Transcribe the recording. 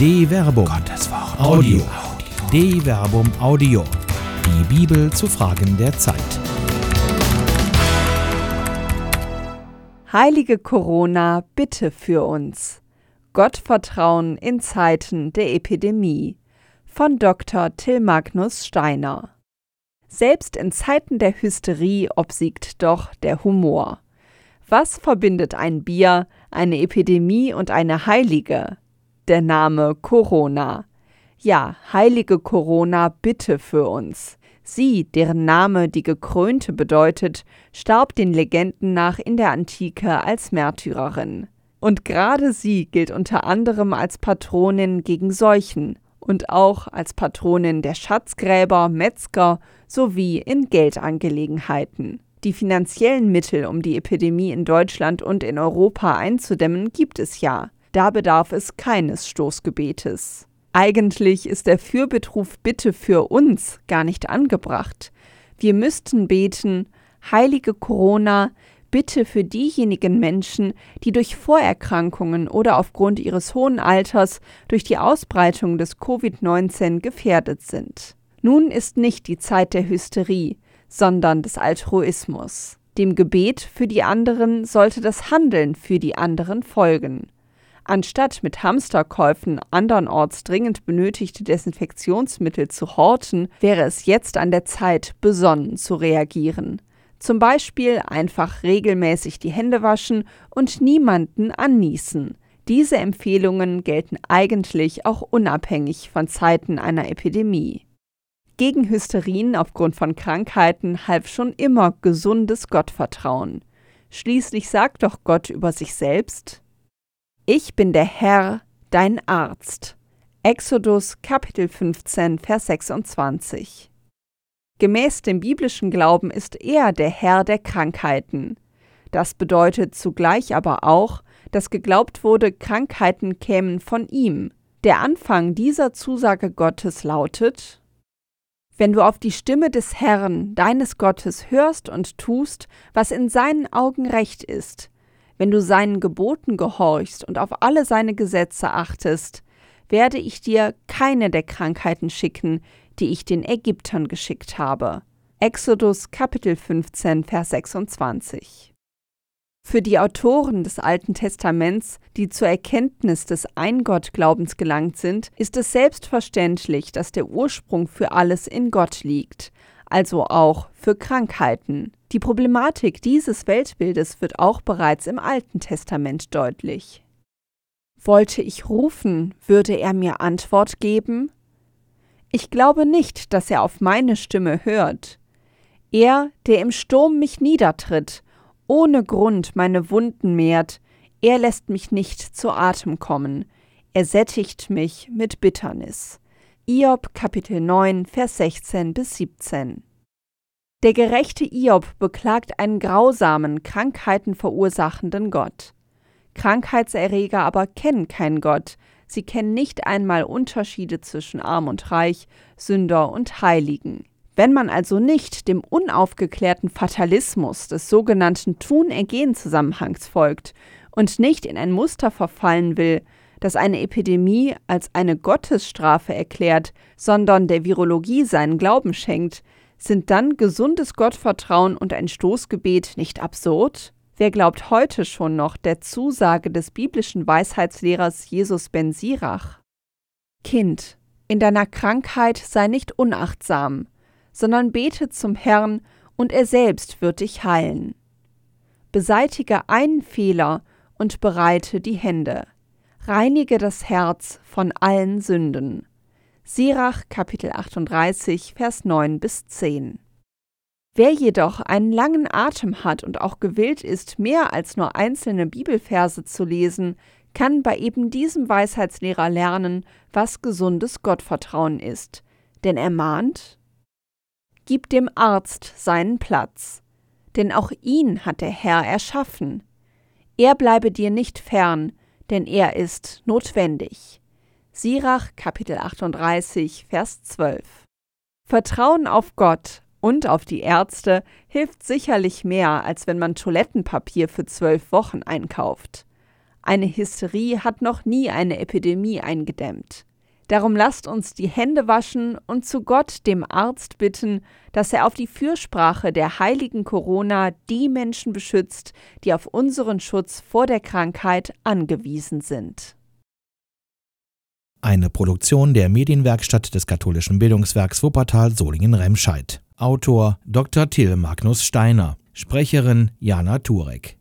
De Verbum. Gottes Wort. Audio. De Verbum Audio. Die Bibel zu Fragen der Zeit. Heilige Corona, bitte für uns. Gottvertrauen in Zeiten der Epidemie. Von Dr. Till Magnus Steiner. Selbst in Zeiten der Hysterie obsiegt doch der Humor. Was verbindet ein Bier, eine Epidemie und eine Heilige? Der Name Corona. Ja, heilige Corona, bitte für uns. Sie, deren Name die Gekrönte bedeutet, starb den Legenden nach in der Antike als Märtyrerin. Und gerade sie gilt unter anderem als Patronin gegen Seuchen und auch als Patronin der Schatzgräber, Metzger sowie in Geldangelegenheiten. Die finanziellen Mittel, um die Epidemie in Deutschland und in Europa einzudämmen, gibt es ja. Da bedarf es keines Stoßgebetes. Eigentlich ist der Fürbettruf Bitte für uns gar nicht angebracht. Wir müssten beten, heilige Corona, bitte für diejenigen Menschen, die durch Vorerkrankungen oder aufgrund ihres hohen Alters durch die Ausbreitung des Covid-19 gefährdet sind. Nun ist nicht die Zeit der Hysterie, sondern des Altruismus. Dem Gebet für die anderen sollte das Handeln für die anderen folgen. Anstatt mit Hamsterkäufen andernorts dringend benötigte Desinfektionsmittel zu horten, wäre es jetzt an der Zeit, besonnen zu reagieren. Zum Beispiel einfach regelmäßig die Hände waschen und niemanden anniesen. Diese Empfehlungen gelten eigentlich auch unabhängig von Zeiten einer Epidemie. Gegen Hysterien aufgrund von Krankheiten half schon immer gesundes Gottvertrauen. Schließlich sagt doch Gott über sich selbst: Ich bin der Herr, dein Arzt. Exodus Kapitel 15, Vers 26. Gemäß dem biblischen Glauben ist er der Herr der Krankheiten. Das bedeutet zugleich aber auch, dass geglaubt wurde, Krankheiten kämen von ihm. Der Anfang dieser Zusage Gottes lautet Wenn du auf die Stimme des Herrn, deines Gottes, hörst und tust, was in seinen Augen recht ist, wenn du seinen Geboten gehorchst und auf alle seine Gesetze achtest, werde ich dir keine der Krankheiten schicken, die ich den Ägyptern geschickt habe. Exodus Kapitel 15, Vers 26. Für die Autoren des Alten Testaments, die zur Erkenntnis des Eingottglaubens gelangt sind, ist es selbstverständlich, dass der Ursprung für alles in Gott liegt, also auch für Krankheiten. Die Problematik dieses Weltbildes wird auch bereits im Alten Testament deutlich. Wollte ich rufen, würde er mir Antwort geben? Ich glaube nicht, dass er auf meine Stimme hört. Er, der im Sturm mich niedertritt, ohne Grund meine Wunden mehrt, er lässt mich nicht zu Atem kommen, er sättigt mich mit Bitternis. Iob Kapitel 9, Vers 16 bis 17. Der gerechte Iob beklagt einen grausamen, Krankheiten verursachenden Gott. Krankheitserreger aber kennen keinen Gott, Sie kennen nicht einmal Unterschiede zwischen arm und reich, Sünder und Heiligen. Wenn man also nicht dem unaufgeklärten Fatalismus des sogenannten Tun-Ergehen-Zusammenhangs folgt und nicht in ein Muster verfallen will, das eine Epidemie als eine Gottesstrafe erklärt, sondern der Virologie seinen Glauben schenkt, sind dann gesundes Gottvertrauen und ein Stoßgebet nicht absurd? Wer glaubt heute schon noch der Zusage des biblischen Weisheitslehrers Jesus ben Sirach? Kind, in deiner Krankheit sei nicht unachtsam, sondern bete zum Herrn, und er selbst wird dich heilen. Beseitige einen Fehler und bereite die Hände. Reinige das Herz von allen Sünden. Sirach Kapitel 38 Vers 9 bis 10 Wer jedoch einen langen Atem hat und auch gewillt ist, mehr als nur einzelne Bibelverse zu lesen, kann bei eben diesem Weisheitslehrer lernen, was gesundes Gottvertrauen ist. Denn er mahnt, Gib dem Arzt seinen Platz, denn auch ihn hat der Herr erschaffen. Er bleibe dir nicht fern, denn er ist notwendig. Sirach Kapitel 38 Vers 12 Vertrauen auf Gott und auf die Ärzte hilft sicherlich mehr, als wenn man Toilettenpapier für zwölf Wochen einkauft. Eine Hysterie hat noch nie eine Epidemie eingedämmt. Darum lasst uns die Hände waschen und zu Gott, dem Arzt, bitten, dass er auf die Fürsprache der heiligen Corona die Menschen beschützt, die auf unseren Schutz vor der Krankheit angewiesen sind. Eine Produktion der Medienwerkstatt des katholischen Bildungswerks Wuppertal Solingen-Remscheid. Autor Dr. Till Magnus Steiner. Sprecherin Jana Turek.